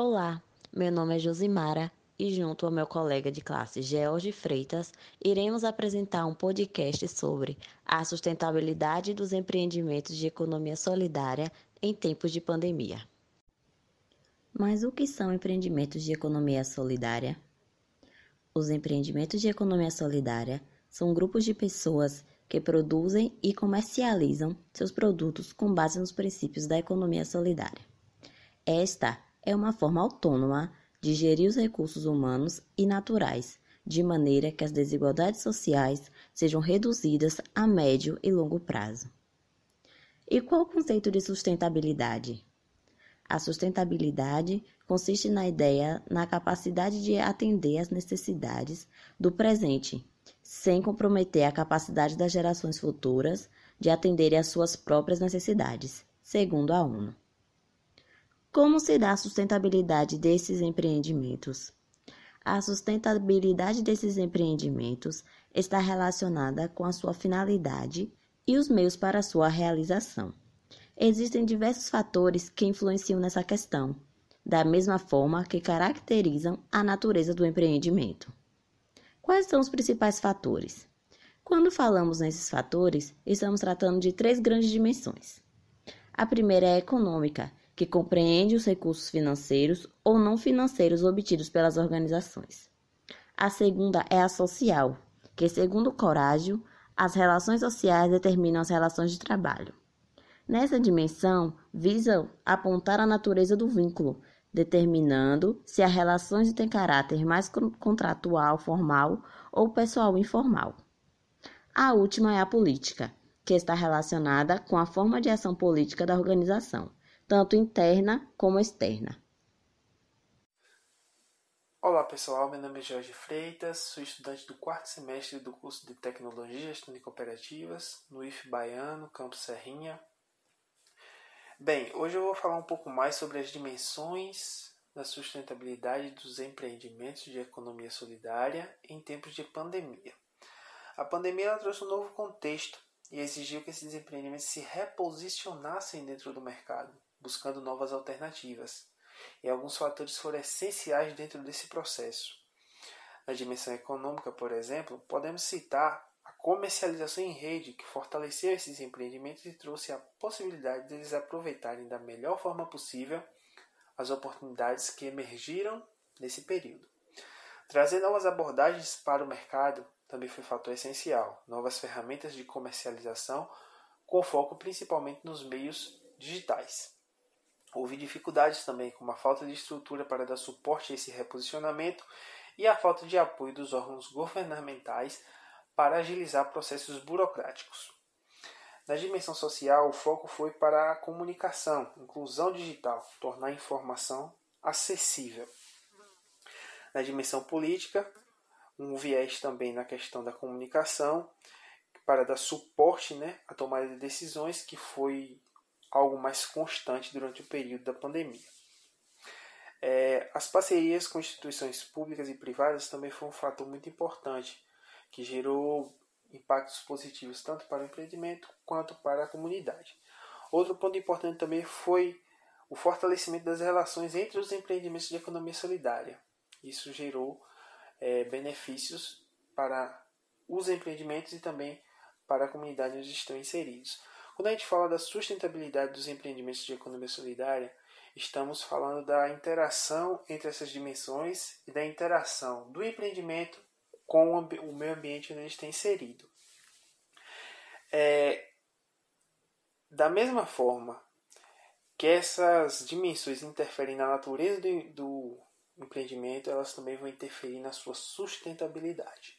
Olá, meu nome é Josimara e, junto ao meu colega de classe George Freitas, iremos apresentar um podcast sobre a sustentabilidade dos empreendimentos de economia solidária em tempos de pandemia. Mas o que são empreendimentos de economia solidária? Os empreendimentos de economia solidária são grupos de pessoas que produzem e comercializam seus produtos com base nos princípios da economia solidária. Esta é uma forma autônoma de gerir os recursos humanos e naturais, de maneira que as desigualdades sociais sejam reduzidas a médio e longo prazo. E qual o conceito de sustentabilidade? A sustentabilidade consiste na ideia na capacidade de atender às necessidades do presente, sem comprometer a capacidade das gerações futuras de atenderem às suas próprias necessidades, segundo a ONU. Como se dá a sustentabilidade desses empreendimentos? A sustentabilidade desses empreendimentos está relacionada com a sua finalidade e os meios para sua realização. Existem diversos fatores que influenciam nessa questão, da mesma forma que caracterizam a natureza do empreendimento. Quais são os principais fatores? Quando falamos nesses fatores, estamos tratando de três grandes dimensões. A primeira é a econômica, que compreende os recursos financeiros ou não financeiros obtidos pelas organizações. A segunda é a social, que, segundo Corágio, as relações sociais determinam as relações de trabalho. Nessa dimensão, visa apontar a natureza do vínculo, determinando se as relações têm caráter mais contratual, formal ou pessoal informal. A última é a política, que está relacionada com a forma de ação política da organização tanto interna como externa. Olá pessoal, meu nome é Jorge Freitas, sou estudante do quarto semestre do curso de Tecnologia e Gestão de Cooperativas no IF Baiano, Campus Serrinha. Bem, hoje eu vou falar um pouco mais sobre as dimensões da sustentabilidade dos empreendimentos de economia solidária em tempos de pandemia. A pandemia trouxe um novo contexto e exigiu que esses empreendimentos se reposicionassem dentro do mercado buscando novas alternativas. E alguns fatores foram essenciais dentro desse processo. Na dimensão econômica, por exemplo, podemos citar a comercialização em rede, que fortaleceu esses empreendimentos e trouxe a possibilidade deles aproveitarem da melhor forma possível as oportunidades que emergiram nesse período. Trazer novas abordagens para o mercado também foi fator essencial. Novas ferramentas de comercialização com foco principalmente nos meios digitais. Houve dificuldades também, como a falta de estrutura para dar suporte a esse reposicionamento e a falta de apoio dos órgãos governamentais para agilizar processos burocráticos. Na dimensão social, o foco foi para a comunicação, inclusão digital, tornar a informação acessível. Na dimensão política, um viés também na questão da comunicação, para dar suporte né, à tomada de decisões, que foi algo mais constante durante o período da pandemia. É, as parcerias com instituições públicas e privadas também foi um fator muito importante, que gerou impactos positivos tanto para o empreendimento quanto para a comunidade. Outro ponto importante também foi o fortalecimento das relações entre os empreendimentos de economia solidária. Isso gerou é, benefícios para os empreendimentos e também para a comunidade onde estão inseridos. Quando a gente fala da sustentabilidade dos empreendimentos de economia solidária, estamos falando da interação entre essas dimensões e da interação do empreendimento com o meio ambiente onde ele está inserido. É, da mesma forma que essas dimensões interferem na natureza do, do empreendimento, elas também vão interferir na sua sustentabilidade.